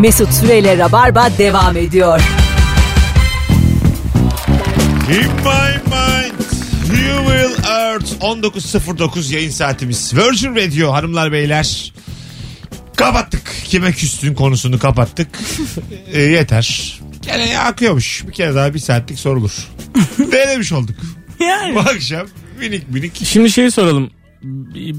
Mesut Süreyle Rabarba devam ediyor. In my mind you will earth 19.09 yayın saatimiz. Virgin Radio hanımlar beyler. Kapattık. Kime küstün konusunu kapattık. E, yeter. Gene akıyormuş. Bir kere daha bir saatlik sorulur. Denemiş olduk. Yani. Bu akşam minik minik. Şimdi şeyi soralım.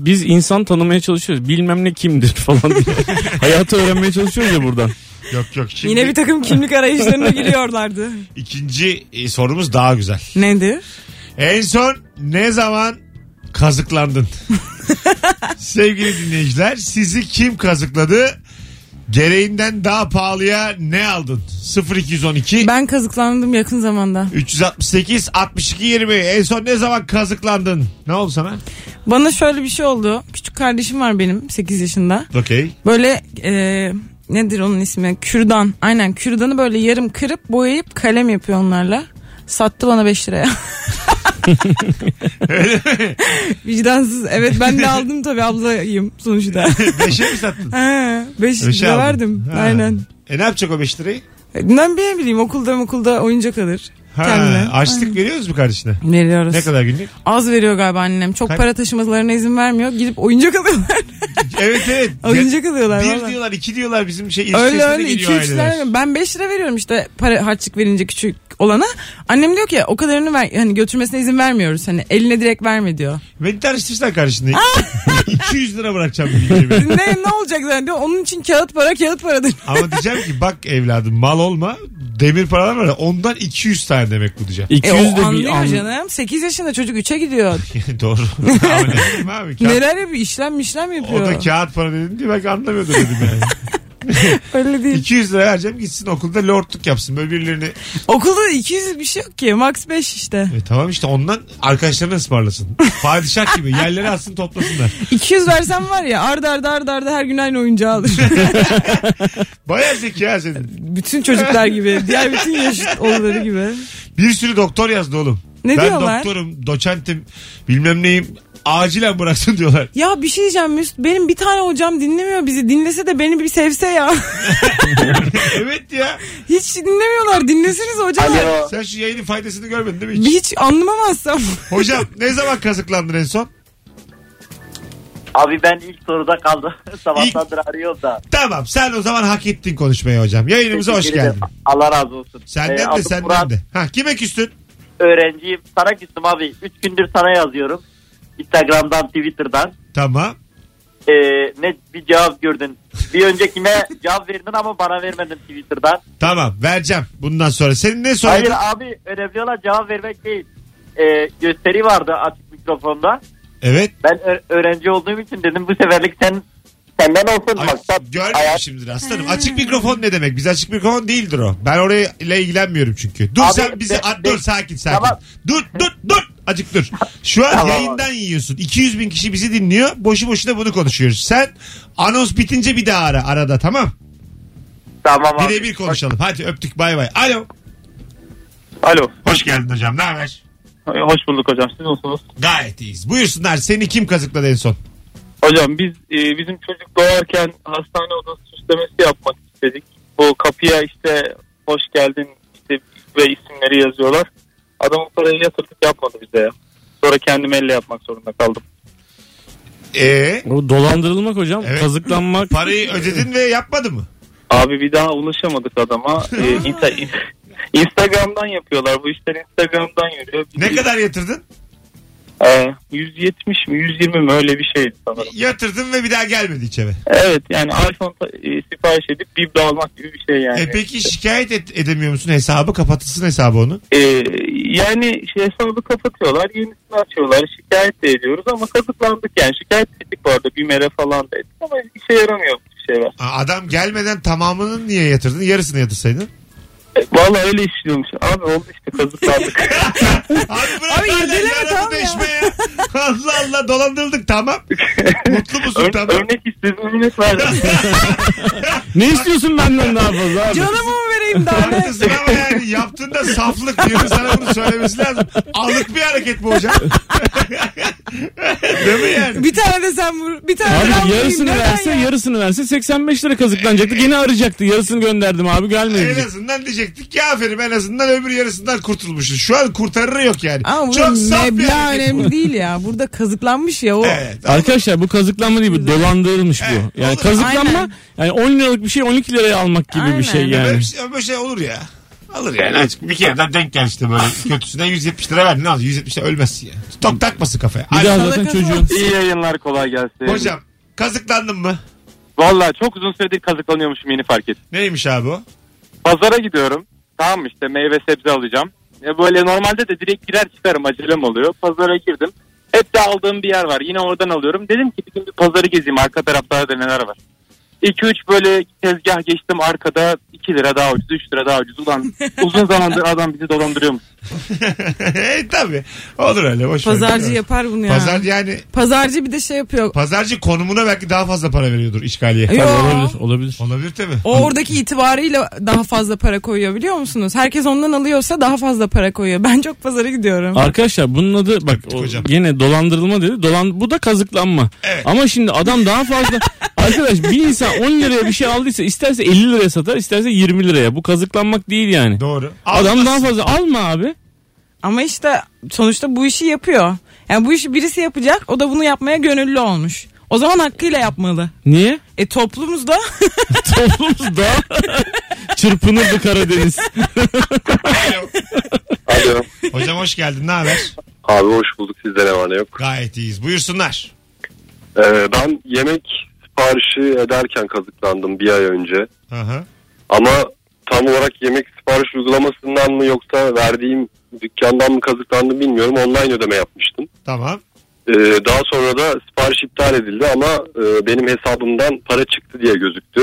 Biz insan tanımaya çalışıyoruz. Bilmem ne kimdir falan diye. Hayatı öğrenmeye çalışıyoruz ya buradan. Yok yok. Şimdi Yine bir takım kimlik arayışlarına giriyorlardı. ikinci e, sorumuz daha güzel. Nedir? En son ne zaman kazıklandın? Sevgili dinleyiciler sizi kim kazıkladı? Gereğinden daha pahalıya ne aldın? 0212 Ben kazıklandım yakın zamanda. 368 62 20 en son ne zaman kazıklandın? Ne oldu sana? Bana şöyle bir şey oldu. Küçük kardeşim var benim 8 yaşında. Okey. Böyle e, nedir onun ismi? Kürdan. Aynen kürdanı böyle yarım kırıp boyayıp kalem yapıyor onlarla. Sattı bana 5 liraya. Vicdansız. Evet ben de aldım tabii ablayım sonuçta. Beşe mi sattın? 5 Beşe lira aldın. verdim. Ha. Aynen. E ne yapacak o 5 lirayı? Ben bir bileyim okulda okulda oyuncak alır. Ha, Kendine. açlık veriyoruz mu kardeşine? Veriyoruz. Ne kadar günlük? Az veriyor galiba annem. Çok Kaç- para taşımalarına izin vermiyor. Gidip oyuncak alıyorlar. Evet evet. oyuncak alıyorlar. Bir valla. diyorlar iki diyorlar bizim şey Öyle ilçesine öyle 2 geliyor 3 aileler. lira. Ben 5 lira veriyorum işte para harçlık verince küçük olana. Annem diyor ki o kadarını ver hani götürmesine izin vermiyoruz. Hani eline direkt verme diyor. Beni tanıştırsan kardeşinde. 200 lira bırakacağım bir cebime. ne ne olacak zaten diyor. Onun için kağıt para kağıt paradır. Ama diyeceğim ki bak evladım mal olma. Demir paralar var ya ondan 200 tane demek bu diyeceğim. 200 E, de o bir anlıyor an... canım. 8 yaşında çocuk 3'e gidiyor. Doğru. Ama ne bileyim abi. Kağıt, Neler yapıyor? İşlem işlem o yapıyor. da kağıt para dedin diye belki anlamıyordur dedim yani. Öyle değil. 200 lira vereceğim gitsin okulda lordluk yapsın. Böyle birilerini. Okulda 200 bir şey yok ki. Max 5 işte. E tamam işte ondan arkadaşlarına ısmarlasın. Padişah gibi yerleri alsın toplasınlar. 200 versem var ya arda arda arda arda her gün aynı oyuncağı alır. Baya zeki senin. bütün çocuklar gibi. Diğer bütün yaşıt oğulları gibi. Bir sürü doktor yazdı oğlum. Ne ben diyorlar? doktorum, doçentim, bilmem neyim. Acilen bıraksın diyorlar. Ya bir şey diyeceğim Mesut. Benim bir tane hocam dinlemiyor bizi. Dinlese de beni bir sevse ya. evet ya. Hiç dinlemiyorlar. Dinleseniz hocalar. Alo. Sen şu yayının faydasını görmedin değil mi hiç? Hiç anlamamazsam. Hocam ne zaman kazıklandın en son? Abi ben ilk soruda kaldım. Sabahtandır arıyorum da. Tamam sen o zaman hak ettin konuşmayı hocam. Yayınımıza hoş Teşekkür ederim. geldin. Allah razı olsun. Senden Ee, de adım senden Murat, de. Ha, kime küstün? Öğrenciyim. Sana küstüm abi. 3 gündür sana yazıyorum. Instagram'dan, Twitter'dan. Tamam. Ee, ne bir cevap gördün. Bir öncekine cevap verdin ama bana vermedin Twitter'dan. Tamam vereceğim bundan sonra. Senin ne soyadın? Hayır abi önemli olan cevap vermek değil. Ee, gösteri vardı açık mikrofonda. Evet. Ben ö- öğrenci olduğum için dedim bu seferlik sen senden olsun Ay, maksat. görmemişimdir aslanım. Açık mikrofon ne demek? Biz açık mikrofon değildir o. Ben oraya ile ilgilenmiyorum çünkü. Dur Abi, sen bizi be- a- dur sakin sakin. Tamam. Dur dur dur. Acık dur. Şu an Tamam yayından yiyorsun. 200 bin kişi bizi dinliyor. Boşu boşuna bunu konuşuyoruz. Sen anons bitince bir daha ara arada tamam. Tamam abi. Birebir konuşalım. Hadi öptük bay bay. Alo. Alo. Hoş geldin hocam. Ne haber? Hoş bulduk hocam. Siz nasılsınız? Gayet iyiyiz. Buyursunlar. Seni kim kazıkladı en son? Hocam biz e, bizim çocuk doğarken hastane odası süslemesi yapmak istedik. Bu kapıya işte hoş geldin işte ve isimleri yazıyorlar. Adamın parayı yatırdık yapmadı bize ya. Sonra kendim elle yapmak zorunda kaldım. Ee, O dolandırılmak hocam. Evet. Kazıklanmak. parayı ödedin ve yapmadı mı? Abi bir daha ulaşamadık adama. E, insta- Instagram'dan yapıyorlar. Bu işler Instagram'dan yürüyor. Biz- Ne kadar yatırdın? E, 170 mi 120 mi öyle bir şeydi sanırım. Yatırdın ve bir daha gelmedi hiç eve. Evet yani iPhone ta- e, sipariş edip biblo almak gibi bir şey yani. E peki şikayet et, edemiyor musun hesabı? Kapatılsın hesabı onu. Ee, yani şey hesabı kapatıyorlar yenisini açıyorlar şikayet de ediyoruz ama kazıklandık yani şikayet ettik bu arada BİMER'e falan da ettik ama işe yaramıyor bu şeyler. Adam gelmeden tamamını niye yatırdın? Yarısını yatırsaydın. Vallahi öyle işliyormuş abi oldu işte kazıklandık. Abi bırak Abi hala irdeleme, tamam ya. ya. Allah Allah dolandırıldık tamam. Mutlu musun Ör- tamam. örnek istedim örnek verdim. Ne istiyorsun benden daha fazla abi? Canımı mı vereyim daha ne? Haklısın ama yani yaptığında saflık diyor sana bunu söylemesi lazım. Alık bir hareket bu hocam. Değil mi yani? Bir tane de sen vur. Bir tane de ben Abi vurayım. yarısını Neden verse ya? yarısını verse 85 lira kazıklanacaktı. Gene arayacaktı. Yarısını gönderdim abi gelmedi. En diyecek. azından diyecektik ki aferin en azından öbür yarısından kurtulmuşuz. Şu an kurtarırı yok yani. Ama Çok saf bir meblağ hareket bu. önemli değil ya. Burada kazıklanmış ya o. Evet. Arkadaşlar bu kazıklanma değil bu dolandırılmış Evet, bu. Yani olur. kazıklanma Aynen. yani 10 liralık bir şey 12 liraya almak gibi Aynen. bir şey Böyle yani. bir şey, böyle şey olur ya. Alır yani. Açık bir kereden denk gel işte böyle. Kötüsüne 170 lira ver. Ne al? 170 lira ölmezsin ya. Tok takmasın kafaya. Bir daha zaten çocuğun İyi yayınlar kolay gelsin. Hocam kazıklandın mı? Valla çok uzun süredir kazıklanıyormuşum yeni fark ettim. Neymiş abi o? Pazara gidiyorum. Tamam işte meyve sebze alacağım. Ya böyle normalde de direkt girer çıkarım acelem oluyor. Pazara girdim. Hep de aldığım bir yer var. Yine oradan alıyorum. Dedim ki bir gün bir pazarı gezeyim. Arka taraflarda neler var. 2-3 böyle tezgah geçtim arkada 2 lira daha ucuz 3 lira daha ucuz. Ulan uzun zamandır adam bizi dolandırıyormuş. e tabi. Olur öyle boş ver. Pazarcı yapar bunu ya. Pazar yani Pazarcı bir de şey yapıyor. pazarcı konumuna belki daha fazla para veriyordur işgaliye. Yo. olabilir olabilir. Olabilir tabi. O oradaki itibarıyla daha fazla para koyuyor biliyor musunuz? Herkes ondan alıyorsa daha fazla para koyuyor. Ben çok pazara gidiyorum. Arkadaşlar bunun adı bak o hocam. yine dolandırılma dedi. Dolan bu da kazıklanma. Evet. Ama şimdi adam daha fazla arkadaş bir insan 10 liraya bir şey aldıysa isterse 50 liraya satar isterse 20 liraya. Bu kazıklanmak değil yani. Doğru. Adam daha fazla alma abi. Ama işte sonuçta bu işi yapıyor. Yani bu işi birisi yapacak o da bunu yapmaya gönüllü olmuş. O zaman hakkıyla yapmalı. Niye? E toplumumuzda Toplumumuz daha çırpınırdı Karadeniz. Alo. Alo. Hocam hoş geldin ne haber? Abi hoş bulduk sizde ne var ne yok. Gayet iyiyiz. Buyursunlar. Ee, ben yemek siparişi ederken kazıklandım bir ay önce. Hı hı. Ama tam olarak yemek sipariş uygulamasından mı yoksa verdiğim dükkandan mı kazıklandım bilmiyorum. Online ödeme yapmıştım. Tamam. Ee, daha sonra da sipariş iptal edildi ama e, benim hesabımdan para çıktı diye gözüktü.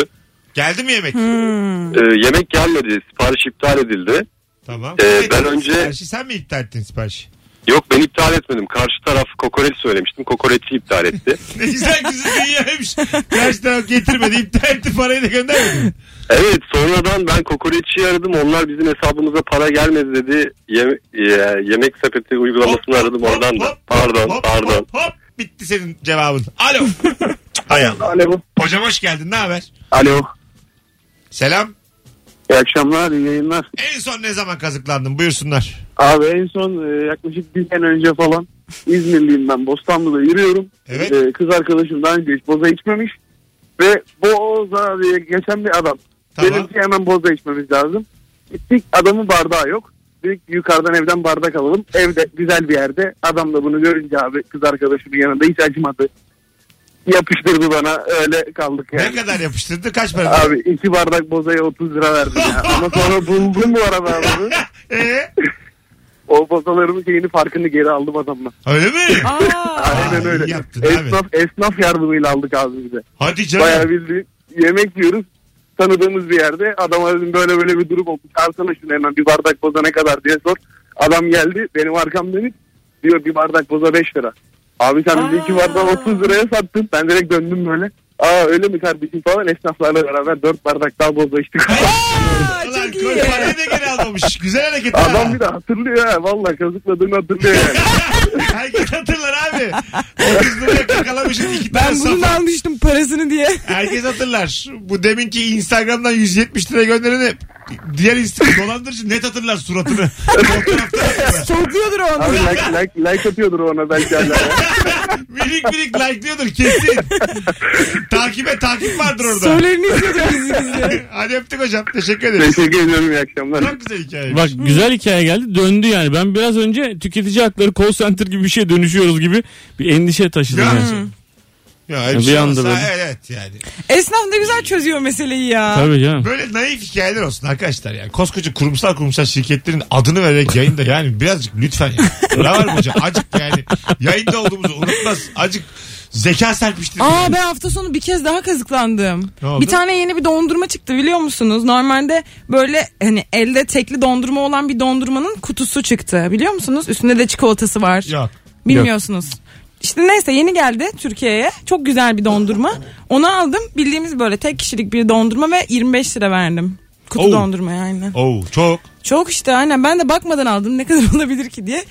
Geldi mi yemek? Hmm. Ee, yemek gelmedi sipariş iptal edildi. Tamam. Ee, ben önce- siparişi? Sen mi iptal ettin siparişi? Yok ben iptal etmedim. Karşı taraf kokoreç söylemiştim. Kokoreççi iptal etti. Ne güzel güzel dünyaymış. Karşı taraf getirmedi iptal etti parayı da göndermedi. Evet sonradan ben kokoreççiyi aradım. Onlar bizim hesabımıza para gelmedi dedi. Yeme- e, yemek sepeti uygulamasını aradım oradan da. Pardon hop, pardon. Hop, hop. Bitti senin cevabın. Alo. Hay Allah. Alo. Hocam hoş geldin. Ne haber? Alo. Selam. İyi akşamlar, iyi yayınlar. En son ne zaman kazıklandın? Buyursunlar. Abi en son e, yaklaşık bir sene önce falan İzmirliyim ben. Bostanlı'da yürüyorum. Evet. E, kız arkadaşım daha önce hiç boza içmemiş. Ve boza diye geçen bir adam. Tamam. Dedim ki hemen boza içmemiz lazım. Gittik adamın bardağı yok. Dedik yukarıdan evden bardak alalım. Evde güzel bir yerde. Adam da bunu görünce abi kız arkadaşımın yanında hiç acımadı. Yapıştırdı bana öyle kaldık yani. Ne kadar yapıştırdı? Kaç para? Abi iki bardak bozaya 30 lira verdim ya. Ama sonra buldum bu arada abi. Ee, O bozalarımın şeyini farkını geri aldım adamla. öyle mi? Aa, Aynen öyle. yaptın abi. Esnaf, esnaf yardımıyla aldık abi bize. Hadi canım. Bayağı bildiğin yemek yiyoruz. Tanıdığımız bir yerde. Adama dedim böyle böyle bir durum oldu. Çağırsana şunu hemen bir bardak boza ne kadar diye sor. Adam geldi benim arkam dönük. Diyor bir bardak boza 5 lira. Abi sen bize iki Aa. bardak 30 liraya sattın. Ben direkt döndüm böyle. Aa öyle mi kardeşim falan esnaflarla beraber 4 bardak daha boza içtik. Aa, Ulan çok iyi. parayı da geri almamış. Güzel hareket ha. Adam bir de hatırlıyor ha. Valla kazıkladığını hatırlıyor yani. Herkes hatırlar abi. 30 liraya kakalamışsın iki tane Ben bunun safa. almıştım parasını diye. Herkes hatırlar. Bu deminki Instagram'dan 170 lira göndereni diğer Instagram dolandırıcı net hatırlar suratını. Hatırlar. Sokluyordur onu. Abi like, like, like atıyordur ona belki hala. minik minik like'lıyordur kesin. Takibe takip vardır orada. Sorularını izliyordur bizi bizi. Hadi öptük hocam. Teşekkür ederiz. Teşekkür ediyorum iyi akşamlar. Çok güzel hikaye. Bak güzel hikaye geldi döndü yani. Ben biraz önce tüketici hakları call center gibi bir şey dönüşüyoruz gibi bir endişe taşıdım. Ya. yani. Ya Bir şey anda olsa böyle. evet yani. Esnaf ne güzel çözüyor meseleyi ya. Tabii canım. Böyle naif hikayeler olsun arkadaşlar yani. Koskoca kurumsal kurumsal şirketlerin adını vererek yayında yani birazcık lütfen ya. Ne var mı hocam? Acık yani yayında olduğumuzu unutmaz. Acık zeka serpiştir. Aa ben hafta sonu bir kez daha kazıklandım. Ne oldu? Bir tane yeni bir dondurma çıktı biliyor musunuz? Normalde böyle hani elde tekli dondurma olan bir dondurmanın kutusu çıktı. Biliyor musunuz? Üstünde de çikolatası var. Yok. Bilmiyorsunuz. İşte neyse yeni geldi Türkiye'ye. Çok güzel bir dondurma. Onu aldım. Bildiğimiz böyle tek kişilik bir dondurma ve 25 lira verdim. Kutu Oo. dondurmaya aynen. Oo çok. Çok işte aynen ben de bakmadan aldım ne kadar olabilir ki diye.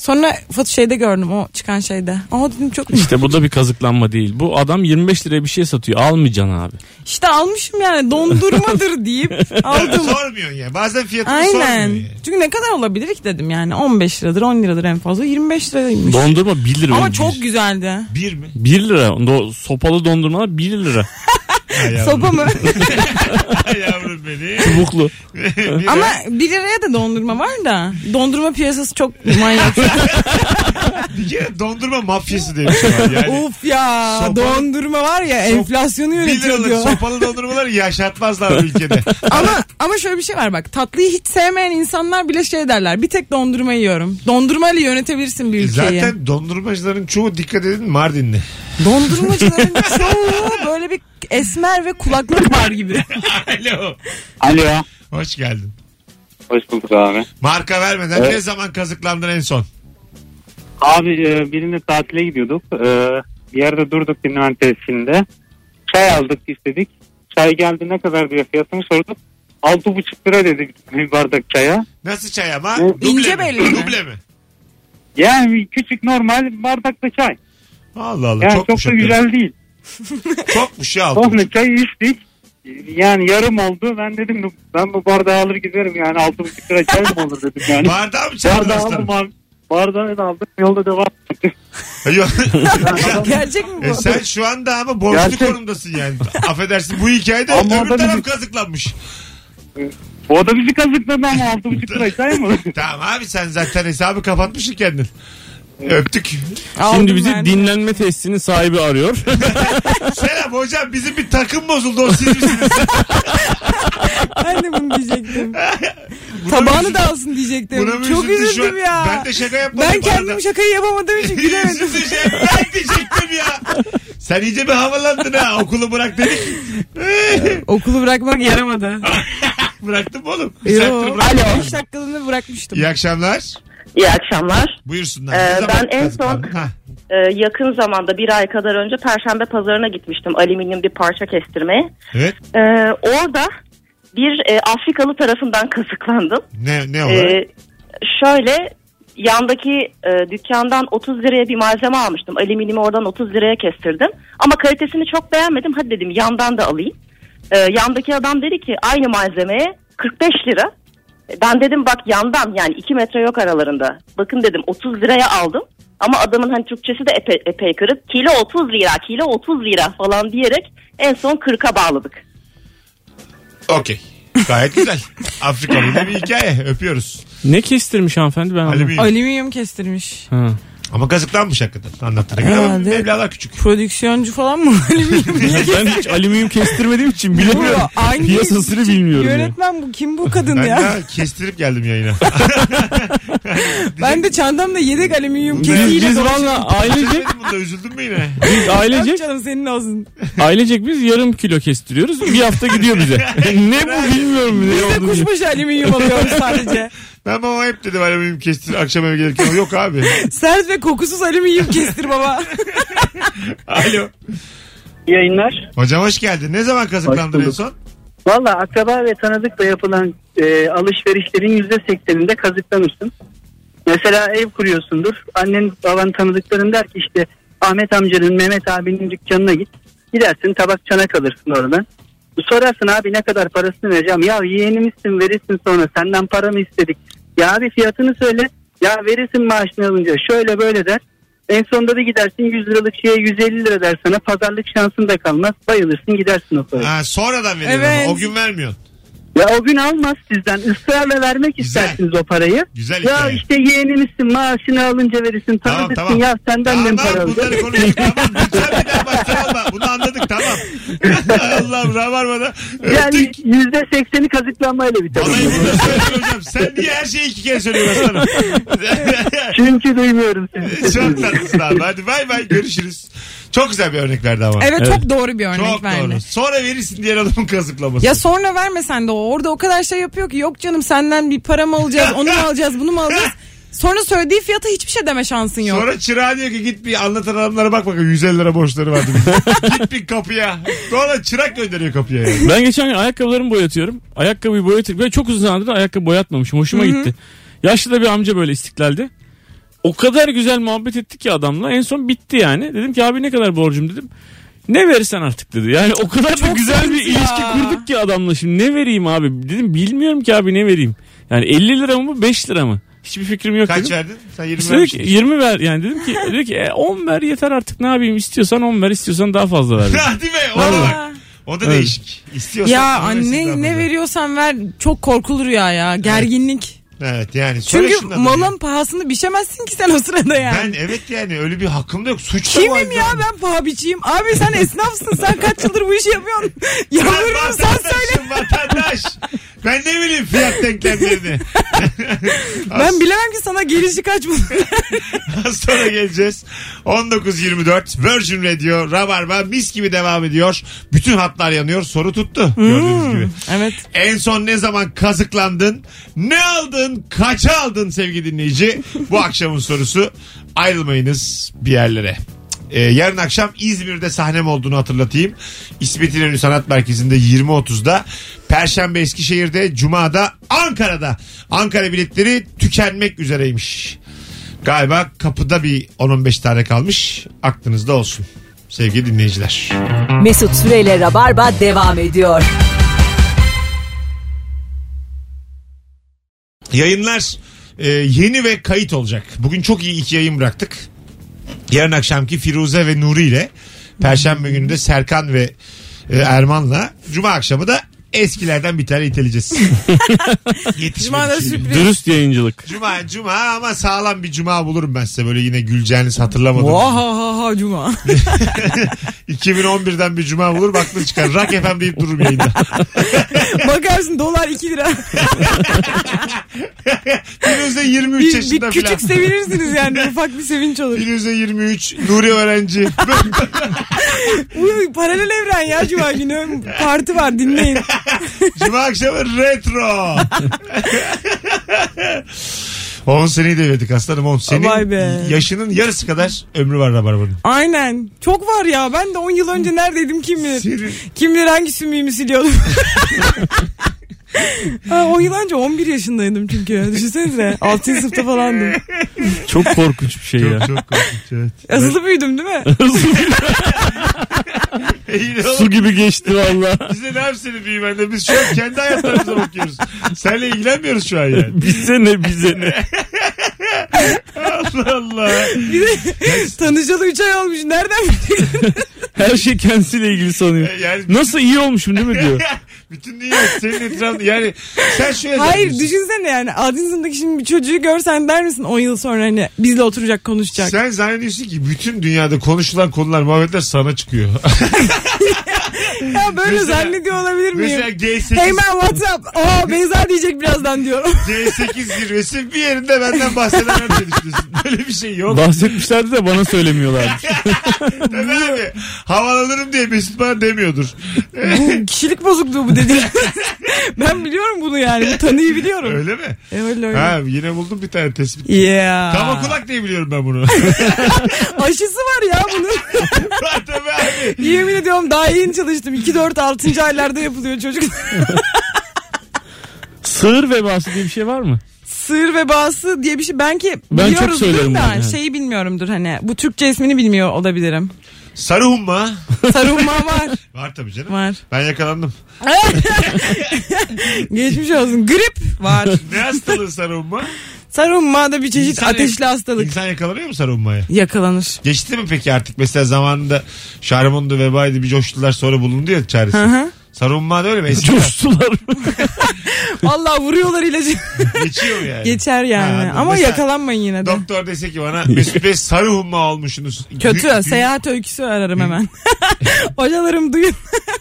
Sonra foto şeyde gördüm o çıkan şeyde. Aa dedim çok İşte bu da bir kazıklanma değil. Bu adam 25 liraya bir şey satıyor. Almayacaksın abi. İşte almışım yani dondurmadır deyip aldım. Sormuyorsun ya. Bazen fiyatını sormuyor Aynen. ya. Çünkü ne kadar olabilir ki dedim yani 15 liradır 10 liradır en fazla 25 liraymış. Dondurma 1 lira. Ama Bir- çok güzeldi. Bir mi? 1 lira. Do- sopalı dondurmalar 1 lira. Ay yavrum. Sopa mı? Yavrum beni. Çubuklu. Bir Ama ay- 1 liraya da dondurma var da dondurma piyasası çok manyak. bir kere dondurma mafyası diye bir şey var. Yani Uf ya Sopalı- dondurma var ya enflasyonu 1 yönetiyor liralık diyor. sopalı dondurmaları yaşatmazlar ülkede. ama ama şöyle bir şey var bak tatlıyı hiç sevmeyen insanlar bile şey derler bir tek dondurma yiyorum. Dondurmayla yönetebilirsin bir ülkeyi. Zaten dondurmacıların çoğu dikkat edin Mardinli. Dondurmacıların çoğu böyle bir esmer ve kulaklık var gibi. Alo. Alo. Hoş geldin. Hoş bulduk abi. Marka vermeden Evet. ne zaman kazıklandın en son? Abi e, birinde tatile gidiyorduk. E, bir yerde durduk dinleme tesisinde. Çay aldık istedik. Çay geldi ne kadar diye fiyatını sorduk. Altı buçuk lira dedik bir bardak çaya. Nasıl çay ama? Ne? Duble İnce mi? belli mi? Duble mi? Yani küçük normal bardakta çay. Allah Allah Yani çokmuş. çok da hakikaten. güzel değil. Çokmuş ya. altı Sonra buçuk. çayı içtik. Yani yarım oldu. Ben dedim ben bu bardağı alır giderim yani altı buçuk lira çay mı olur dedim yani. Bardağı mı çaldın Bardağı aslanım? aldım abi. Bardağı da aldım. Yolda devam ettim. Yok. Gerçek mi bu? E sen şu anda ama borçlu Gerçek. konumdasın yani. Affedersin bu hikayede Ama öbür taraf bizim- kazıklanmış. O da bizi kazıkladı ama altı buçuk lira çay mı? Tamam abi sen zaten hesabı kapatmışsın kendin. Öptük. Aldım Şimdi bizi ben. dinlenme tesisinin sahibi arıyor. Selam hocam bizim bir takım bozuldu o siz misiniz? Ben de bunu diyecektim. Buna Tabağını da alsın diyecektim. Buna mı Çok üzüldün şu üzüldüm an? ya. Ben de şaka yapmadım. Ben bu arada. kendim şakayı yapamadığım için gülemedim. Üzüldü şey. Ben diyecektim ya. Sen iyice bir havalandın ha. Okulu bırak dedik. Okulu bırakmak yaramadı. Bıraktım oğlum. Bir saattir Yo. bıraktım. Alo. 5 dakikalığını bırakmıştım. İyi akşamlar. İyi akşamlar. Buyursunlar. Ee, Ne zaman ben en kazıklandın? son- Ha. Ee, yakın zamanda bir ay kadar önce Perşembe pazarına gitmiştim alüminyum bir parça kestirmeye. Evet. Ee, orada bir e, Afrikalı tarafından kazıklandım. Ne, ne olarak? Ee, şöyle yandaki e, dükkandan 30 liraya bir malzeme almıştım. Alüminyumu oradan 30 liraya kestirdim. Ama kalitesini çok beğenmedim. Hadi dedim yandan da alayım. Ee, yandaki adam dedi ki aynı malzemeye 45 lira. Ben dedim bak yandan yani 2 metre yok aralarında. Bakın dedim 30 liraya aldım. Ama adamın hani Türkçesi de epey, epey kırık. Kilo 30 lira, kilo 30 lira falan diyerek en son 40'a bağladık. Okey. Gayet güzel. Afrikalı da bir hikaye. Öpüyoruz. ne kestirmiş hanımefendi ben anlamadım. Alüminyum. Alüminyum kestirmiş. Ha. Ama kazıklanmış hakikaten. Anlattığına göre ama Herhalde. Mevlalar küçük. Prodüksiyoncu falan mı? Alüminyum. ben hiç alüminyum kestirmediğim için bilemiyorum. Bu aynı Piyasasını bilmiyorum. ya. Yönetmen bu kim bu kadın Ben ya? de kestirip geldim yayına. Ben de çantamda yedek alüminyum Biz, kesiyle biz valla ailecek, bunda üzüldün mü yine? biz Yok ailecek, canım senin olsun. ailecek biz yarım kilo kestiriyoruz. Bir hafta gidiyor bize. ne bu bilmiyorum ne Biz de olduğunu. kuşbaşı alüminyum alıyoruz sadece. Ben babama hep dedim alüminyum kestir akşam eve gelirken. Ama Yok abi. Sert ve kokusuz alüminyum kestir baba. Alo. Yayınlar. Hocam hoş geldin. Ne zaman kazıklandın en son? Valla akraba ve tanıdıkla yapılan e, alışverişlerin yüzde sekseninde kazıklanırsın. Mesela ev kuruyorsundur. Annen baban tanıdıkların der ki işte Ahmet amcanın Mehmet abinin dükkanına git. Gidersin tabak çanak alırsın oradan. Sorarsın abi ne kadar parasını vereceğim. Ya yeğenimizsin verirsin sonra senden para mı istedik. Ya abi fiyatını söyle. Ya verirsin maaşını alınca şöyle böyle der. En sonunda da gidersin 100 liralık şeye 150 lira der sana. Pazarlık şansın da kalmaz. Bayılırsın gidersin o parayı. Ha, sonradan veriyorum Evet. ama o gün vermiyorsun. Ya o gün almaz sizden. Israrla vermek Güzel. istersiniz o parayı. Güzel Ya hikaye. işte yeğenimizsin maaşını alınca verirsin. Tamam Tanıdıksın tamam. ya senden de tamam, para alacağız? bunları konuştuk tamam. Lütfen bir daha baştan alma. Bunu anladık tamam. Allah'ım Rabarba'da. Yani yüzde sekseni kazıklanmayla biter. Vallahi bunu söylüyorum hocam. Sen niye her şeyi iki kere söylüyorsun aslanım? Çünkü duymuyorum sizi. Çok tatlısın abi. Hadi bay bay görüşürüz. Çok güzel bir örnek verdi ama. Evet, çok doğru bir örnek Çok verdi. doğru. Sonra verirsin diğer adamın kazıklaması. Ya sonra vermesen de o orada o kadar şey yapıyor ki yok canım senden bir para mı alacağız onu mu alacağız bunu mu alacağız. Sonra söylediği fiyata hiçbir şey deme şansın yok. Sonra çırağı diyor ki git bir anlatan adamlara bak bakalım 150 lira borçları vardı. git bir kapıya. Sonra çırak gönderiyor kapıya. Yani. Ben geçen gün ayakkabılarımı boyatıyorum. Ayakkabıyı boyatıyorum. Ben çok uzun zamandır ayakkabı boyatmamışım. Hoşuma gitti. Yaşlı da bir amca böyle istiklalde. O kadar güzel muhabbet ettik ki adamla. En son bitti yani. Dedim ki abi ne kadar borcum dedim. Ne verirsen artık dedi. Yani o kadar da güzel bir ya. ilişki kurduk ki adamla. Şimdi ne vereyim abi? Dedim bilmiyorum ki abi ne vereyim. Yani 50 lira mı 5 lira mı? Hiçbir fikrim yok Kaç dedim. verdin? Sen 20 İşte vermiştin. 20 ver yani dedim ki dedi ki e, 10 ver yeter artık ne yapayım istiyorsan 10 ver istiyorsan daha fazla ver. Hadi be o da Vallahi. bak. O da Evet. değişik. İstiyorsan. Ya anne ne veriyorsan ver çok korkulur ya ya gerginlik. Evet yani. söyle Çünkü şundan malın pahasını biçemezsin ki sen o sırada yani. Ben evet yani öyle bir hakkım da yok. Suç da bu Kimim ya zamanda. ben paha biçeyim? Abi sen esnafsın sen kaç yıldır bu işi yapıyorsun? Ben Yalvarırım sen söyle. vatandaşım vatandaş. Ben ne bileyim fiyat denklemlerini. Ben bilemem ki sana gelişi kaç bu. Az sonra geleceğiz. 19.24 Virgin Radio Rabarba mis gibi devam ediyor. Bütün hatlar yanıyor. Soru tuttu. Gördüğünüz gibi. evet. En son ne zaman kazıklandın? Ne aldın? Kaça aldın sevgili dinleyici? Bu akşamın sorusu. Ayrılmayınız bir yerlere. Ee, yarın akşam İzmir'de sahnem olduğunu hatırlatayım. İsmet İnönü Sanat Merkezi'nde 20.30'da. Perşembe Eskişehir'de, Cuma'da Ankara'da. Ankara biletleri tükenmek üzereymiş. Galiba kapıda bir 10-15 tane kalmış. Aklınızda olsun. Sevgili dinleyiciler. Mesut Süreyle Rabarba devam ediyor. Yayınlar e, yeni ve kayıt olacak. Bugün çok iyi iki yayın bıraktık. Yarın akşamki Firuze ve Nuri ile Perşembe günü de Serkan ve e, Erman'la Cuma akşamı da eskilerden bir tane iteleyeceğiz. Yetişmedi şimdi. sürpriz. Dürüst yayıncılık. Cuma, cuma ama sağlam bir cuma bulurum ben size. Böyle yine güleceğiniz hatırlamadım. Oha cuma. 2011'den bir cuma bulur baktın çıkar. Rock FM deyip dururum yayında. Bakarsın dolar 2 lira. Firuze 23 bir, bir yaşında küçük filan. sevinirsiniz yani ufak bir sevinç olur. Firuze 23, Nuri öğrenci. Bu paralel evren ya cuma günü. Parti var dinleyin. Cuma akşamı retro. 10 seneyi devirdik aslanım 10. Senin Vay be. yaşının yarısı kadar ömrü var Rabarba'nın. Aynen. Çok var ya. Ben de 10 yıl önce neredeydim kim bilir. Senin- Kim bilir hangi sümüğümü siliyordum. ha, 10 yıl önce 11 yaşındaydım çünkü. Düşünsenize. 6. sınıfta falandım. Çok korkunç bir şey ya. Çok çok korkunç evet. Hızlı büyüdüm değil mi? De oğlum, Su gibi geçti valla. Bize ne yapsın büyümende? Biz şu an kendi hayatlarımıza bakıyoruz. Seninle ilgilenmiyoruz şu an yani. Bize ne bize ne. Allah Allah. Bir de tanışalı 3 ay olmuş. Nereden? Her şey kendisiyle ilgili sanıyor. Yani Nasıl iyi olmuşum değil mi diyor. bütün dünya senin etrafında yani sen şöyle Hayır zannediyorsun. düşünsene yani. Adın şimdi bir çocuğu görsen der misin 10 yıl sonra hani bizle oturacak konuşacak. Sen zannediyorsun ki bütün dünyada konuşulan konular muhabbetler sana çıkıyor. Ya böyle Mesela- zannediyor olabilir miyim? Mesela G8 Hey man what's up? Aa Beyza diyecek birazdan diyorum. G8 zirvesi bir yerinde benden bahsedemem diye düşünüyorsun. Böyle bir şey yok. Bahsetmişlerdi de bana söylemiyorlarmış. Tabii abi. Havalanırım diye Mesut bana demiyordur. bu kişilik bozukluğu bu dedi. ben biliyorum bunu yani. Bu tanıyı biliyorum. Öyle mi? E, öyle öyle. Ha yine buldum bir tane tespit. Yeah. Kaba kulak diye biliyorum ben bunu. Aşısı var ya bunun. Tabii abi. Yemin ediyorum daha yeni çalıştım. 2 4 6. aylarda yapılıyor çocuk. Sığır vebası diye bir şey var mı? Sığır vebası diye bir şey belki Ben çok biliyoruzdur söylerim da bunu, evet. şeyi bilmiyorumdur hani. Bu Türkçe ismini bilmiyor olabilirim. Sarı humma. Sarılma var. Var tabii canım. Var. Ben yakalandım. Geçmiş olsun. Grip var. Ne hastalığı sarı humma? Sarılma da bir çeşit İnsan- ateşli hastalık. İnsan yakalanıyor mu sarı hummaya? Yakalanır. Geçti mi peki artık? Mesela zamanında Şarmon'da vebaydı bir coştular sonra bulundu ya çaresi. Hı hı. Sarı humma da öyle mi? Eskiden Coştular. Vallahi vuruyorlar ilacı. geçiyor mu yani? Geçer Ha, yani. anladım. Ama Mesela yakalanmayın yine de. Doktor dese ki bana Mesut Bey sarı humma olmuşsunuz. Kötü. Gü- Seyahat öyküsü ararım hemen. Hocalarım duyun.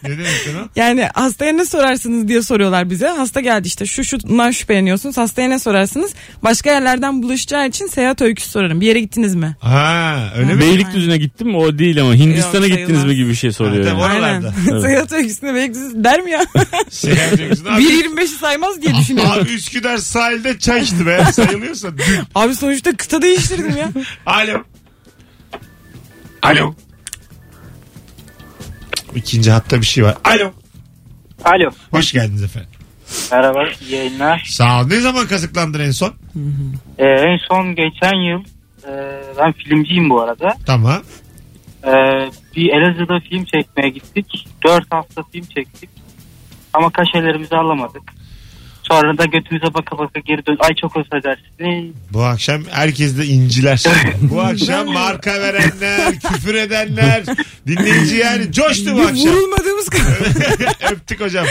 Ne demek o? Yani hastaya ne sorarsınız diye soruyorlar bize. Hasta geldi işte şu şundan şüpheleniyorsunuz. Hastaya ne sorarsınız? Başka yerlerden bulaşacağı için seyahat öyküsü sorarım. Bir yere gittiniz mi? Ha öyle mi? Beylikdüzü'ne gittim mi o değil ama Hindistan'a Yok, gittiniz mi gibi bir şey soruyor. Ha, yani. Aynen. Oralarda. seyahat öyküsüne Beylikdüzü der mi ya? Yapayım? 1.25'i saymaz diye düşünüyorum. Abi Üsküdar sahilde çay içti be. Sayılıyorsa. dün. Abi sonuçta kıta değiştirdim ya. Alo. Alo. İkinci hatta bir şey var. Alo. Alo. Hoş geldiniz efendim. Merhaba iyi yayınlar. Sağ ol. Ne zaman kazıklandın en son? Ee, en son geçen yıl e, ben filmciyim bu arada. Tamam. Bir Elazığ'da film çekmeye gittik. 4 hafta film çektik. Ama kaşelerimizi alamadık. Sonra da götümüze baka baka geri dön. Ay çok affedersiniz. Bu akşam herkes de inciler. Bu akşam marka verenler, küfür edenler, dinleyici yani coştu bu akşam. Vurulmadığımız kadar. Öptük hocam.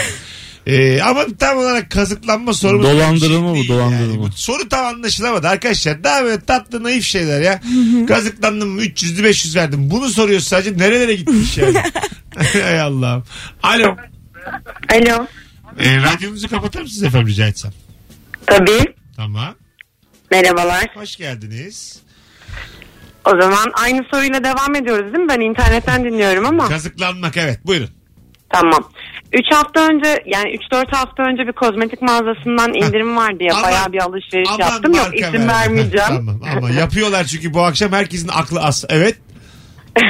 Ee, ama tam olarak kazıklanma sorumuz. Dolandırılma bu, dolandırılma. Bu soru tam anlaşılamadı arkadaşlar. Daha böyle tatlı naif şeyler ya. Kazıklandım mı 300'lü 500 verdim. Bunu soruyoruz sadece nerelere gitmiş yani. Hay Allah'ım. Alo. Alo. Ee, radyonuzu kapatır mısınız efendim rica etsem? Tabii. Tamam. Merhabalar. Hoş geldiniz. O zaman aynı soruyla devam ediyoruz değil mi? Ben internetten dinliyorum ama. Kazıklanmak evet buyurun. Tamam. 3 hafta önce yani 3-4 hafta önce bir kozmetik mağazasından indirim var diye Aman- bayağı bir alışveriş Aman yaptım. Yok isim verme. vermeyeceğim. tamam ama yapıyorlar çünkü bu akşam herkesin aklı as. Evet.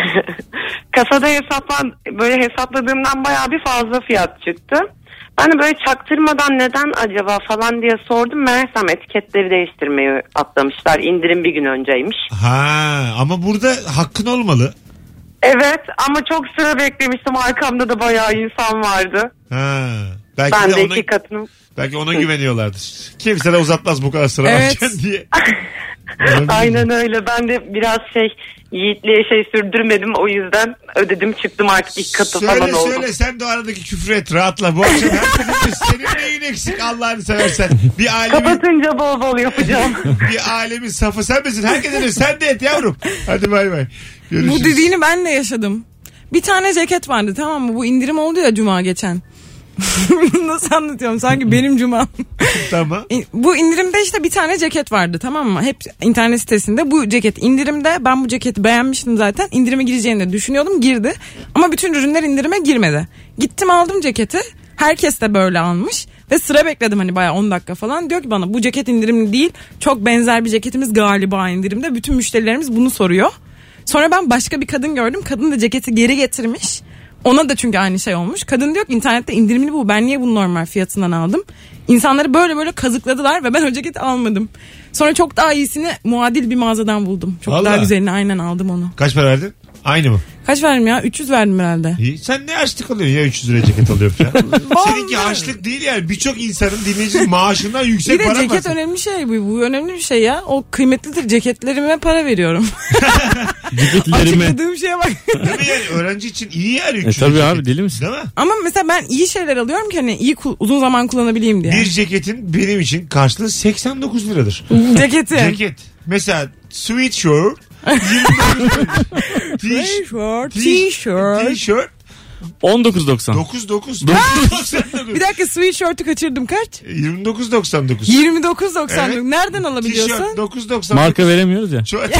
Kasada hesaplan böyle hesapladığımdan bayağı bir fazla fiyat çıktı. Ben de böyle çaktırmadan neden acaba falan diye sordum. Meğersem etiketleri değiştirmeyi atlamışlar. İndirim bir gün önceymiş. Ha ama burada hakkın olmalı. Evet ama çok sıra beklemiştim. Arkamda da bayağı insan vardı. Ha. Belki Ben de de ona, iki katını belki ona güveniyorlardır. Kimse de uzatmaz bu kadar sıra Evet. diye. Aynen öyle. Ben de biraz şey yiğitliğe şey sürdürmedim. O yüzden ödedim çıktım artık ilk katı Söyle falan oldu. söyle sen de o aradaki küfür et rahatla. Bu akşam senin neyin eksik Allah'ını seversen. Bir alemin, Kapatınca bol bol yapacağım. bir alemin safı sen misin? Herkese de sen de et yavrum. Hadi bay bay. Görüşürüz. Bu dediğini ben de yaşadım. Bir tane ceket vardı tamam mı? Bu indirim oldu ya cuma geçen. Nasıl anlatıyorum? Sanki benim cumam. Tamam. Bu indirimde işte bir tane ceket vardı tamam mı? Hep internet sitesinde bu ceket indirimde. Ben bu ceketi beğenmiştim zaten. İndirime gireceğini de düşünüyordum. Girdi. Ama bütün ürünler indirime girmedi. Gittim aldım ceketi. Herkes de böyle almış. Ve sıra bekledim hani bayağı 10 dakika falan. Diyor ki bana bu ceket indirimli değil. Çok benzer bir ceketimiz galiba indirimde. Bütün müşterilerimiz bunu soruyor. Sonra ben başka bir kadın gördüm. Kadın da ceketi geri getirmiş. Ona da çünkü aynı şey olmuş. Kadın diyor ki internette indirimli bu. Ben niye bunu normal fiyatından aldım? İnsanları böyle böyle kazıkladılar ve ben o ceketi almadım. Sonra çok daha iyisini muadil bir mağazadan buldum. Çok daha Vallahi. güzelini aynen aldım onu. Kaç para verdin? Aynı mı? Kaç verdim ya? 300 verdim herhalde. İyi. Sen ne açlık alıyorsun ya 300 liraya ceket alıyor falan. Seninki açlık değil yani. Birçok insanın dinleyicinin maaşından yüksek Bir de para ceket var. önemli şey bu. Bu önemli bir şey ya. O kıymetlidir. Ceketlerime para veriyorum. Ceketlerime. Açıkladığım şeye bak. Değil mi yani? Öğrenci için iyi yani 300 E tabii ceket. abi deli misin? Değil mi? Ama mesela ben iyi şeyler alıyorum ki hani iyi kul- uzun zaman kullanabileyim diye. Bir ceketin benim için karşılığı 89 liradır. Ceketi. Ceket. Mesela sweatshirt 29 T-shirt. T- T-shirt. T-shirt 19.90. 99 Bir dakika sweatshirt'ü kaçırdım kaç? 29.99 29.99. Evet. Nereden alabiliyorsun? Tişört 9.99 Marka veremiyoruz ya. Ço-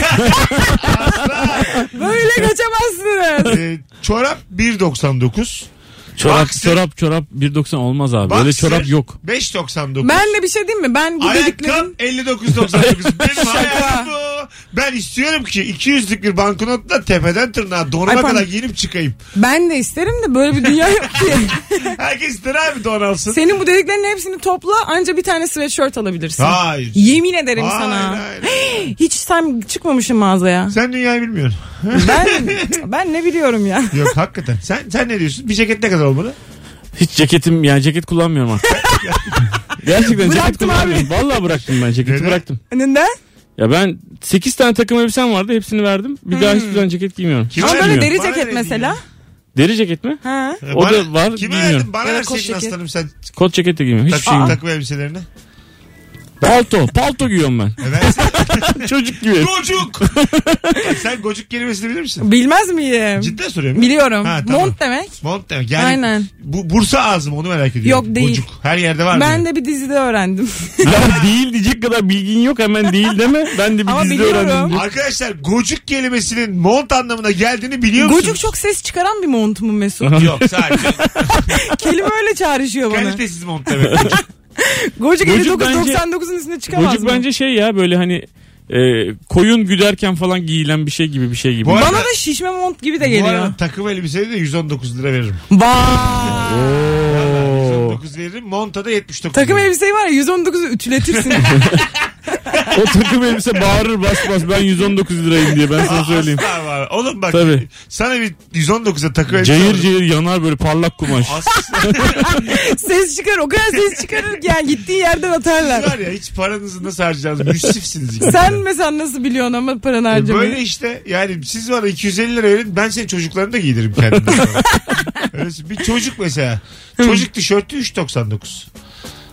Böyle kaçamazsınız. Ee, çorap 1.99 Çorap Boxer- çorap çorap 1.90 olmaz abi. Öyle Boxer çorap yok. 5.99 Ben de bir şey diyeyim mi? Ben bu Ayakkabı dediklerim 59.99 Benim hayalim bu. Ben istiyorum ki 200'lük bir banknotla tepeden tırnağa donuma Ay, pardon. kadar giyinip çıkayım. ben de isterim de böyle bir dünya yok ki. Herkes ister abi don alsın. Senin bu dediklerinin hepsini topla anca bir tane sweatshirt alabilirsin. Hayır. Yemin ederim Hayır, sana. hayır. Hiç sen çıkmamışım mağazaya. Sen dünyayı bilmiyorsun. Ben ben ne biliyorum ya. Yok hakikaten. Sen sen ne diyorsun? Bir ceket ne kadar olmalı? Hiç ceketim yani ceket kullanmıyorum artık. Gerçekten ceket Bıraktım kullanmıyorum. Vallahi bıraktım ben ceketi Neden? bıraktım. Neden? Ya ben 8 tane takım elbisem vardı hepsini verdim. Bir daha hiçbir zaman ceket giymiyorum. Kime Ama böyle deri Bana ceket mesela. Deri ceket mi? Ha. O bana- da var, Kime bilmiyorum. verdin? Bana Ya da verseydin ceket. aslanım sen Kot ceket de giymiyorum. Hiçbir şey takım, giymiyorum. takım elbiselerini. Palto. Palto giyiyorum ben. E verseydin. Çocuk gibi. gocuk. sen gocuk kelimesini bilir misin? Bilmez miyim? Cidden soruyorum. Biliyorum. Ha, tamam. Mont demek. Mont demek. Yani Aynen. Bu, Bursa ağzı mı onu merak ediyorum. Yok, değil. Gocuk. Her yerde var Ben mı? de bir dizide öğrendim. Ya değil diyecek kadar bilgin yok hemen değil deme. Ben de bir Ama dizide biliyorum. öğrendim. Arkadaşlar gocuk kelimesinin mont anlamına geldiğini biliyor musunuz? Gocuk çok ses çıkaran bir mont mu Mesut? Yok sadece Kelime öyle çağrışıyor bana. kalitesiz mont demek. Gocuk. Gocuk Gocuk 59 bence- 99'un üstüne çıkamaz Çocuk mı? bence şey ya böyle hani e, koyun güderken falan giyilen bir şey gibi bir şey gibi. Bu arada- Bana da şişme mont gibi de Bu geliyor. arada takım elbiseyi de 119 lira veririm. Vay. Oo. 119 veririm. Monta da 79 Takım veririm. elbiseyi var ya 119'u ütületirsin. o takım elbise bağırır bas bas ben 119 lirayım diye ben sana söyleyeyim. Asla var. Oğlum bak Tabii. sana bir 119'a takım elbise Cayır alırım. cayır yanar böyle parlak kumaş. Ses çıkar o kadar ses çıkarır ki yani gittiği yerden atarlar. var ya hiç paranızı nasıl harcayacağınız müsrifsiniz. ikiniz de. Sen mesela nasıl biliyorsun ama paranı E harcamayı? Böyle işte yani siz bana 250 lira verin ben senin çocuklarını da giydiririm. Öyle bir çocuk mesela. Çocuk tişörtü 3.99.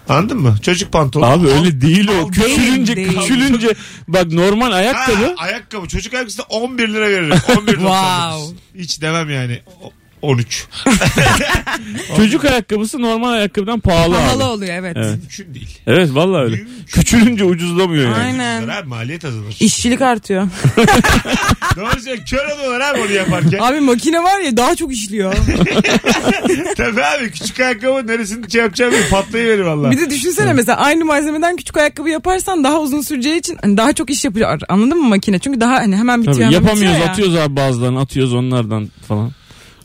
Anladın mı? Çocuk pantolon. Abi öyle değil o. Küçülünce değil. küçülünce bak normal Ha, ayakkabı ayakkabı. Çocuk ayakkabısı da 11 lira veririm. 11.99. Wow. Hiç demem yani. O- 13. çocuk ayakkabısı normal ayakkabıdan pahalı, Pahalı abi. oluyor evet. Evet. Mümkün değil. Evet vallahi öyle. Mümkün. Küçülünce ucuzlamıyor yani. Aynen. Ucuzlar Abi, maliyet azalır. İşçilik artıyor. Doğru söylüyorsun. Kör oluyorlar abi onu yaparken. Abi makine var ya daha çok işliyor. Tabii abi küçük ayakkabı neresini şey yapacağım patlayıverir valla. Bir de düşünsene mesela aynı malzemeden küçük ayakkabı yaparsan daha uzun süreceği için hani daha çok iş yapıyor. Anladın mı makine? Çünkü daha hani hemen bitiyor. Tabii hemen yapamıyoruz bitiyor ya. atıyoruz abi bazılarını atıyoruz onlardan falan.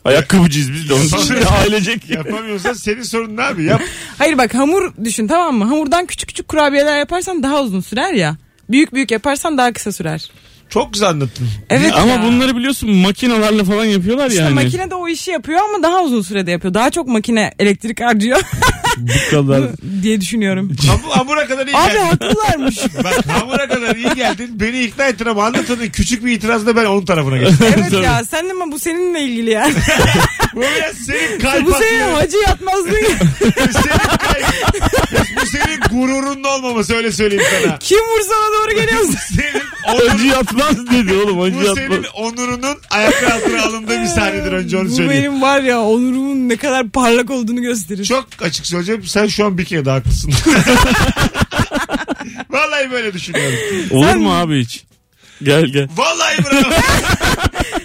Ayakkabıcıyız biz de onun için ailecek. Yapamıyorsan senin sorun ne abi? Yap. Hayır bak hamur düşün tamam mı? Hamurdan küçük küçük kurabiyeler yaparsan daha uzun sürer ya. Büyük büyük yaparsan daha kısa sürer. Çok güzel anlattın. Evet Ama ya. bunları biliyorsun makinalarla falan yapıyorlar İşte yani. makine de o işi yapıyor ama daha uzun sürede yapıyor. Daha çok makine elektrik harcıyor Bu kadar. diye düşünüyorum. Ham- hamura kadar iyi Abi geldin. haklılarmış. Bak hamura kadar iyi geldin. Beni ikna ettin ama anlatanın küçük bir itirazda ben onun tarafına geçtim. evet ya sen ama bu seninle ilgili ya. Bu biraz senin kalp bu senin hacı yatmazlığı. senin kalp. Bu senin gururunun olmaması öyle söyleyeyim sana. Kim vur sana doğru geliyorsun? Senin Acı onurun, yatmaz dedi oğlum acı bu yatmaz. senin onurunun ayaklar altına alındığı bir sahnedir önce onu bu söyleyeyim. benim var ya onurumun ne kadar parlak olduğunu gösterir. Çok açık söyleyeceğim. Sen şu an bir kere daha haklısın. Vallahi böyle düşünüyorum. Olur mu abi hiç? Gel gel. Vallahi bravo.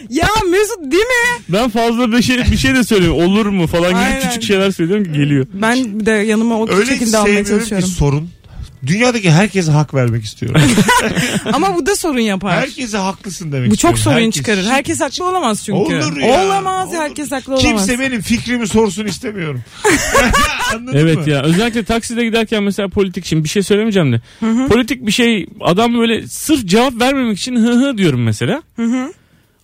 Ya Mesut değil mi? Ben fazla bir şey, bir şey de söylüyorum. Olur mu falan gibi Aynen. küçük şeyler söylüyorum ki geliyor. Ben de yanıma o Öyle şekilde almaya sevmiyorum ki çalışıyorum. sorun. Dünyadaki herkese hak vermek istiyorum. Ama bu da sorun yapar. herkese haklısın demek bu istiyorum. çok sorun Herkes- çıkarır. Herkes haklı olamaz çünkü. Olur ya. Olamaz Olur. herkes haklı olamaz. Kimse benim fikrimi sorsun istemiyorum. Anladın Evet mı? ya özellikle takside giderken mesela politik şimdi bir şey söylemeyeceğim de. Politik bir şey adam böyle sırf cevap vermemek için hı hı diyorum mesela.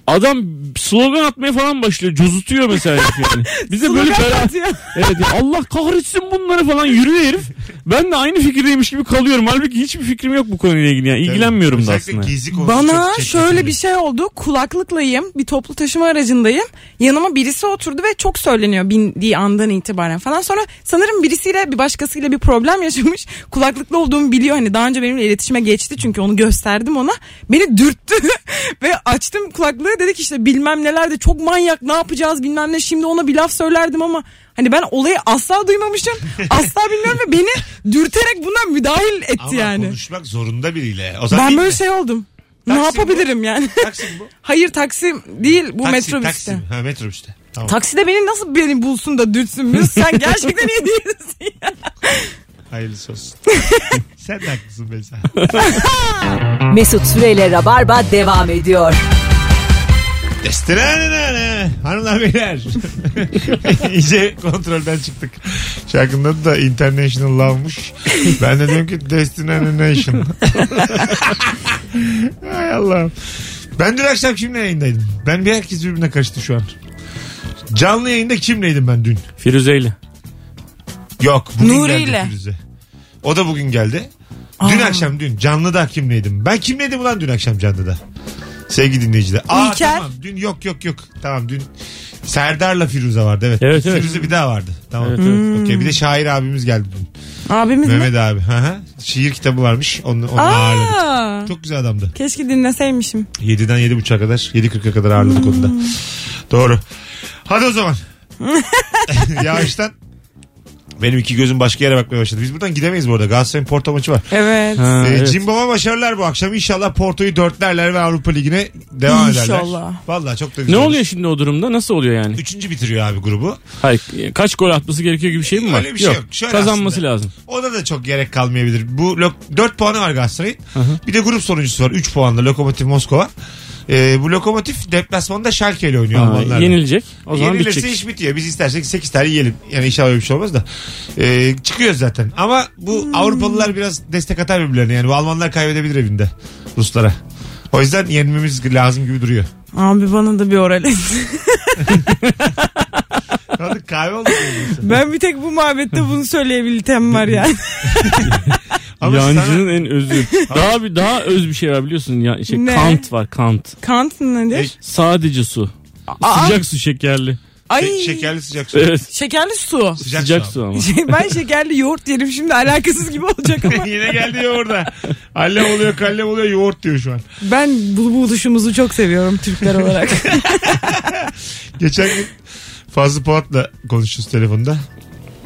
Adam slogan atmaya falan başlıyor. Cozutuyor mesela herif yani. Bize böyle bela... Evet ya Allah kahretsin bunları falan yürüyor herif. Ben de aynı fikirdeymiş gibi kalıyorum. Halbuki hiçbir fikrim yok bu konuyla ilgili. Yani ilgilenmiyorum da Özellikle aslında. konusu Bana çok şöyle bir şey oldu. Kulaklıklayım. Bir toplu taşıma aracındayım. Yanıma birisi oturdu ve çok söyleniyor bindiği andan itibaren falan. Sonra sanırım birisiyle bir başkasıyla bir problem yaşamış. Kulaklıklı olduğumu biliyor. Hani daha önce benimle iletişime geçti çünkü onu gösterdim ona. Beni dürttü ve açtım kulaklığı. Dedik işte bilmem neler de çok manyak ne yapacağız bilmem ne. Şimdi ona bir laf söylerdim ama Hani ben olayı asla duymamışım. Asla bilmiyorum ve beni dürterek buna müdahil etti Ama yani. konuşmak zorunda biriyle. O zaman Ben böyle mi? şey oldum. Ne Taksim yapabilirim yani? Taksim bu. Hayır Taksim değil bu Taksim, metrobüste. Taksim. Ha metrobüste. Tamam. Takside beni nasıl beni bulsun da dürtsün Mesut? Sen gerçekten iyi değilsin ya. Hayırlısı olsun. Sen de haklısın Beyza. Mesut Süreyle Rabarba devam ediyor. Destenene. Hanımlar beyler. İyice kontrolden çıktık. Şarkının adı da International Love'muş. Ben de diyorum ki Destination. Hay Allah'ım. Ben dün akşam kimle yayındaydım? Ben bir herkes birbirine karıştı şu an. Canlı yayında kimleydim ben dün? Firuze'yle. Yok bugün Nuri geldi ile. Firuze. O da bugün geldi. Dün akşam dün canlıda kimleydim? Ben kimleydim ulan dün akşam canlıda? Sevgili dinleyiciler. Aa İlker. tamam dün yok yok yok. Tamam dün Serdar'la Firuze vardı evet. Evet, evet. Firuze bir daha vardı. Tamam. Evet, evet. Okey bir de şair abimiz geldi dün. Abimiz mi? Mehmet abi. Hı hı. Şiir kitabı varmış. Onu, onu ağırladık. Aa, Çok güzel adamdı. keşke dinleseymişim. 7'den 7.30'a kadar 7.40'a kadar ağırladık onu da. Doğru. Hadi o zaman. Yağıştan Benim iki gözüm başka yere bakmaya başladı. Biz buradan gidemeyiz bu arada. Galatasaray'ın Porto maçı var. Evet. Ha, Ee, evet. Cimbom'a başarılar bu akşam. İnşallah Porto'yu dörtlerler ve Avrupa Ligi'ne devam ederler. İnşallah. Vallahi çok da Ne güzel. olur. oluyor şimdi o durumda? Nasıl oluyor yani? Üçüncü bitiriyor abi grubu. Hayır, kaç gol atması gerekiyor gibi bir şey mi var? Öyle bir şey yok. Şöyle Kazanması aslında. lazım. Ona da çok gerek kalmayabilir. Bu lo- 4 puanı var Galatasaray'ın. Bir de grup sonuncusu var 3 puanla Lokomotiv Moskova. Ee, bu Lokomotiv deplasmanda Schalke ile oynuyor Ha, Almanlarla. yenilecek. O zaman Yenilirse bitecek. iş bitiyor. Biz istersek 8 tane yiyelim. Yani inşallah öyle bir şey olmaz da. Ee, çıkıyoruz zaten. Ama bu Hmm. Avrupalılar biraz destek atar birbirlerine. Yani bu Almanlar kaybedebilir evinde Ruslara. O yüzden yenmemiz lazım gibi duruyor. Abi bana da bir oral et. Kahve oldu. ben bir tek bu muhabbette bunu söyleyebiltem var yani. Ama Yancının en özü. daha bir daha öz bir şey var biliyorsun ya şey Ne? Kant var Kant. Kant nedir? Sadece su. Aa, Sıcak su şekerli. ay Şe- şekerli sıcak su. Evet. şekerli su. Sıcak, Sıcak su. su ama. Şey, ben şekerli yoğurt yerim şimdi alakasız gibi olacak ama Yine geldi orada. Allem oluyor kallem oluyor yoğurt diyor şu an. ben bu buluşumuzu çok seviyorum Türkler olarak. Geçen gün Fazlı Polat'la konuşuyoruz telefonda.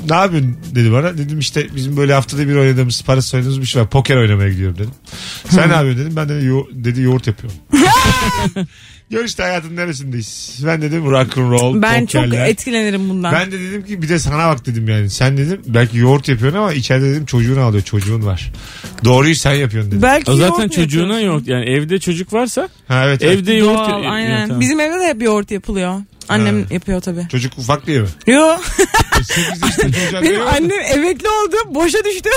Ne yapıyorsun dedi bana. Dedim işte bizim böyle haftada bir oynadığımız parası oynadığımız bir şey var. Poker oynamaya gidiyorum dedim. Sen ne yapıyorsun dedim. Ben de yo- dedi yoğurt yapıyorum. Gör işte hayatın neresindeyiz. Ben dedim rock and roll, ben çok pokerler. etkilenirim bundan. Ben de dedim ki bir de sana bak dedim yani. Sen dedim belki yoğurt yapıyorsun ama içeride dedim çocuğunu alıyor. Çocuğun var. Doğruyu sen yapıyorsun dedim. Belki O zaten yoğurt mu çocuğuna yapıyorsun? yoğurt yani evde çocuk varsa Ha evet. evet. evde yoğurt Doğal, ya- aynen. ya, tamam. Bizim evde de hep yoğurt yapılıyor. Annem yapıyor tabii. Çocuk ufak diye mi? Yo. 8 yaşında çocuğa Benim annem emekli oldu. Boşa düştü.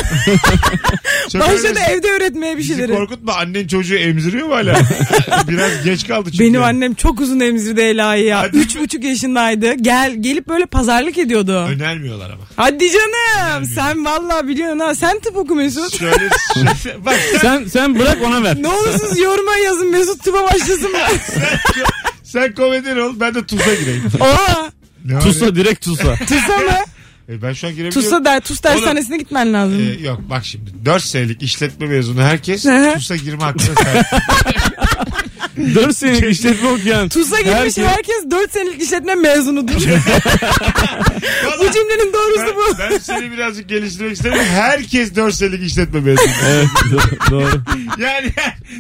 Çok Başladı öyle- evde öğretmeye bir Bizi şeyleri. korkutma annen çocuğu emziriyor mu hala? Biraz geç kaldı çünkü. Benim annem çok uzun emzirdi Ela'yı ya. Hadi. Üç buçuk yaşındaydı. Gel gelip böyle pazarlık ediyordu. Önermiyorlar ama. Hadi canım. Sen vallahi biliyorsun ha. Sen tıp oku Mesut. Şöyle, şöyle bak sen, Sen sen bırak ona ver. ne olursunuz yoruma yazın Mesut tıpa başlasın mı? sen komedyen ol ben de TUS'a gireyim. Aa, Ne var Tusa direkt tusa. Tusa mı? E, ben şu an girebiliyorum. Tusa der, Tus dershanesine gitmen lazım. E, yok bak şimdi 4 senelik işletme mezunu herkes Hı hı. TUS'a girme hakkına sahip. 4 senelik işletme okuyan. Tusa gitmiş herkes- herkes 4 senelik işletme mezunudur. bu cümlenin doğrusu ben, bu. ben seni birazcık geliştirmek istedim. Herkes 4 senelik işletme mezunu. Evet do- doğru. Yani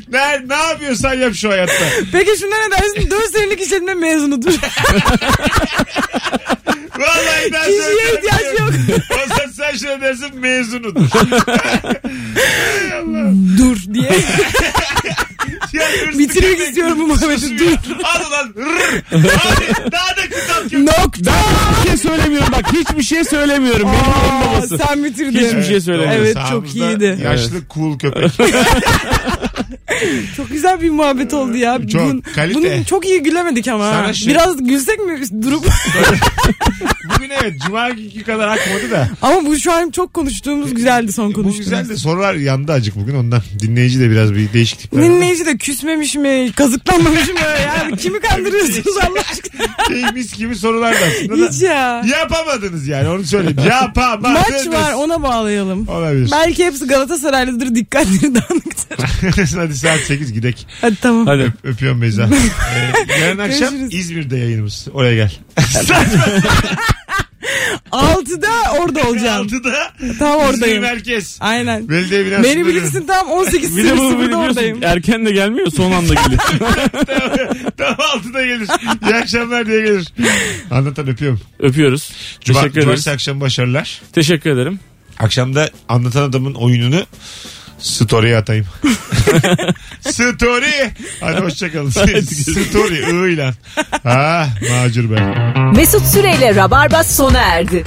ne, ne yapıyorsan yap şu hayatta. Peki şuna ne dersin? 4 senelik işletme mezunudur. Vallahi ben Kişiye ihtiyaç yok. O zaman sen şöyle dersin mezunudur. Dur diye. Hırslı Bitirmek istiyorum bu muhabbeti. Dur. Hadi lan. rrr. Hadi daha da yok. Nokta. Bir şey söylemiyorum bak hiçbir şey söylemiyorum. Benim en Aa, babası. sen bitirdin. Hiçbir şey söylemiyorum. Evet Sağımızda çok iyiydi. Yaşlı cool köpek. Çok güzel bir muhabbet oldu ya. Çok, Bunun, kalite. bunun çok iyi gülemedik ama. Sana şey- Biraz gülsek mi durup? Bugün evet cuma günkü kadar akmadı da. ama bu şu an çok konuştuğumuz güzeldi son Bu konuştuğumuz. güzel de sorular yandı acık bugün ondan. Dinleyici de biraz bir değişik tipler. var. Dinleyici de küsmemiş mi, kazıklanmamış mı? Yani kimi kandırıyorsunuz Allah aşkına? Şey, mis gibi sorular da aslında Hiç ya. Yapamadınız yani onu söyleyeyim. Yapamadınız. Maç var ona bağlayalım. Olabilir. Belki hepsi Galatasaraylıdır dikkatleri dağınıktır. Hadi saat 8 gidek. Hadi tamam. Hadi. Öp- öpüyorum Beyza. Ee, yarın akşam Görüşürüz. İzmir'de yayınımız. Oraya gel. Altıda orada olacağım. 6'da Tam İzmir oradayım. merkez. Aynen. Belediye binasında. Beni bilirsin tam 18 Bir de bu burada biliyorsun oradayım. erken de gelmiyor son anda geliyor. Tam 6'da gelir. İyi akşamlar diye gelir. Anlatan öpüyorum. Öpüyoruz. Cuma, Teşekkür ederiz. cumartesi akşam başarılar. Teşekkür ederim. Akşamda anlatan adamın oyununu story'e atayım. Story. Hadi hoşçakalın. Story. I ile. Ha macur ben. Mesut Süreyle Rabarba sona erdi.